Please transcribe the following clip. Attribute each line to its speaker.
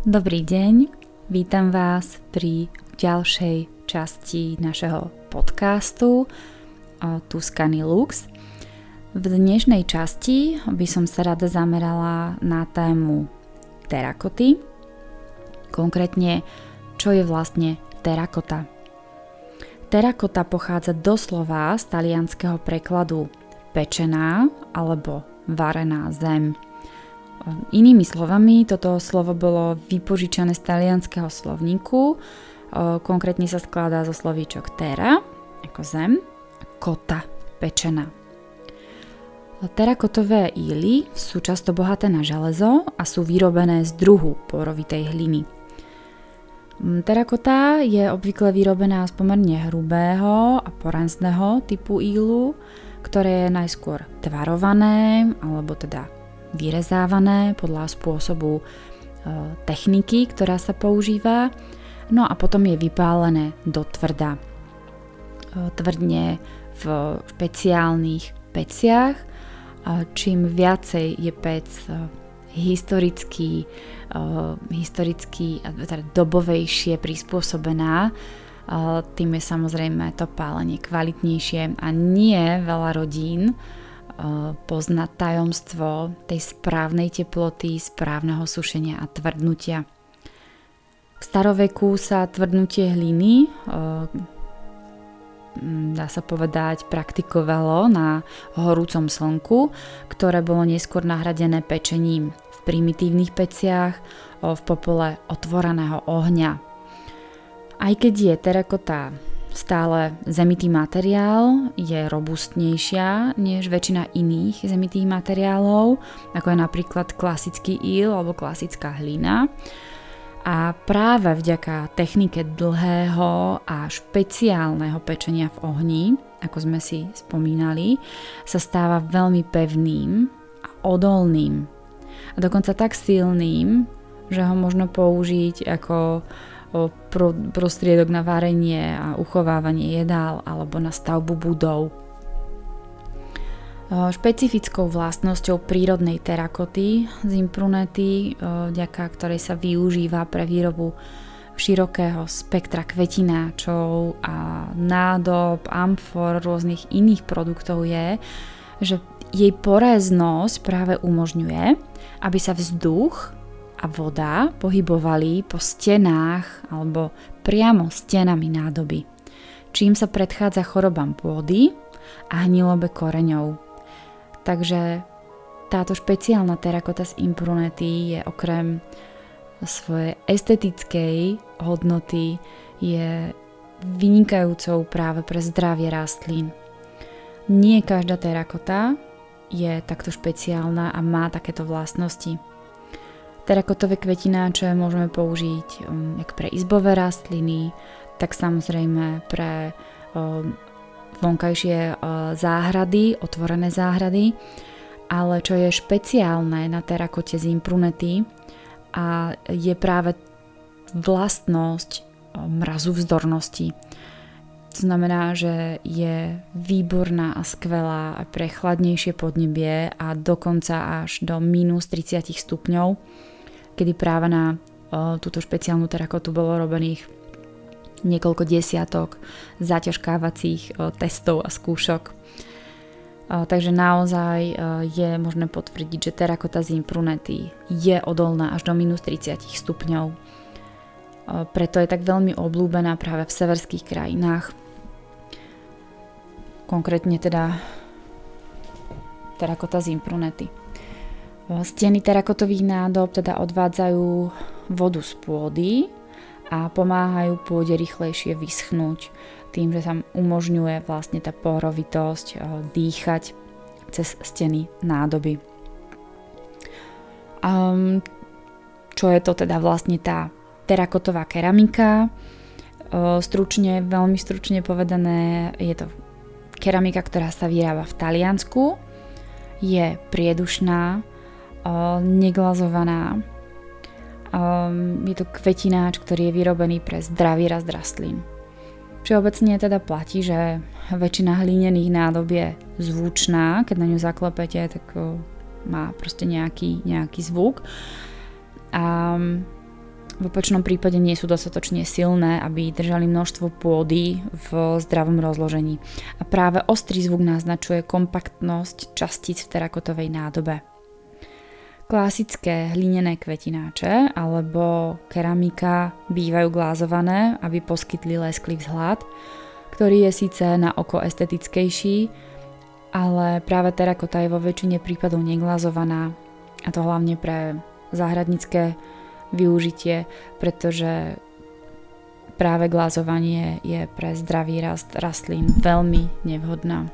Speaker 1: Dobrý deň, vítam vás pri ďalšej časti našeho podcastu Tuscany Lux. V dnešnej časti by som sa rada zamerala na tému terakoty, konkrétne čo je vlastne terakota. Terakota pochádza doslova z talianského prekladu pečená alebo varená zem. Inými slovami, toto slovo bolo vypožičané z talianského slovníku, konkrétne sa skladá zo slovíčok terra, ako zem, kota, pečená. Terakotové íly sú často bohaté na železo a sú vyrobené z druhu porovitej hliny. Terakota je obvykle vyrobená z pomerne hrubého a porenzného typu ílu, ktoré je najskôr tvarované alebo teda vyrezávané podľa spôsobu e, techniky, ktorá sa používa. No a potom je vypálené do tvrda. E, tvrdne v špeciálnych peciach. Čím viacej je pec e, historicky, historicky teda dobovejšie prispôsobená, tým je samozrejme to pálenie kvalitnejšie a nie veľa rodín poznať tajomstvo tej správnej teploty, správneho sušenia a tvrdnutia. V staroveku sa tvrdnutie hliny dá sa povedať, praktikovalo na horúcom slnku, ktoré bolo neskôr nahradené pečením v primitívnych peciach v popole otvoreného ohňa. Aj keď je terakota stále zemitý materiál je robustnejšia než väčšina iných zemitých materiálov, ako je napríklad klasický íl alebo klasická hlina. A práve vďaka technike dlhého a špeciálneho pečenia v ohni, ako sme si spomínali, sa stáva veľmi pevným a odolným. A dokonca tak silným, že ho možno použiť ako prostriedok na varenie a uchovávanie jedál alebo na stavbu budov. Špecifickou vlastnosťou prírodnej terakoty z imprunety, vďaka ktorej sa využíva pre výrobu širokého spektra kvetináčov a nádob, amfor, rôznych iných produktov je, že jej poreznosť práve umožňuje, aby sa vzduch a voda pohybovali po stenách alebo priamo stenami nádoby, čím sa predchádza chorobám pôdy a hnilobe koreňov. Takže táto špeciálna terakota z imprunety je okrem svojej estetickej hodnoty je vynikajúcou práve pre zdravie rastlín. Nie každá terakota je takto špeciálna a má takéto vlastnosti. Terakotové kvetináče môžeme použiť um, jak pre izbové rastliny, tak samozrejme pre um, vonkajšie uh, záhrady, otvorené záhrady. Ale čo je špeciálne na terakote z imprunety a je práve vlastnosť um, mrazu vzdornosti. To znamená, že je výborná a skvelá pre chladnejšie podnebie a dokonca až do minus 30 stupňov kedy práve na o, túto špeciálnu terakotu bolo robených niekoľko desiatok zaťažkávacích o, testov a skúšok. O, takže naozaj je možné potvrdiť, že terakota z imprunety je odolná až do minus 30 stupňov. Preto je tak veľmi oblúbená práve v severských krajinách. Konkrétne teda terakota z imprunety. Steny terakotových nádob teda odvádzajú vodu z pôdy a pomáhajú pôde rýchlejšie vyschnúť tým, že sa umožňuje vlastne tá porovitosť eh, dýchať cez steny nádoby. Um, čo je to teda vlastne tá terakotová keramika? Uh, stručne, veľmi stručne povedané, je to keramika, ktorá sa vyrába v Taliansku, je priedušná, neglazovaná. Je to kvetináč, ktorý je vyrobený pre zdravý rast rastlín. Všeobecne teda platí, že väčšina hlinených nádob je zvučná, keď na ňu zaklepete, tak má proste nejaký, nejaký zvuk. A v opačnom prípade nie sú dostatočne silné, aby držali množstvo pôdy v zdravom rozložení. A práve ostrý zvuk naznačuje kompaktnosť častíc v terakotovej nádobe. Klasické hlinené kvetináče alebo keramika bývajú glázované, aby poskytli lesklý vzhľad, ktorý je síce na oko estetickejší, ale práve terakota je vo väčšine prípadov neglazovaná a to hlavne pre záhradnícke využitie, pretože práve glazovanie je pre zdravý rast rastlín veľmi nevhodná.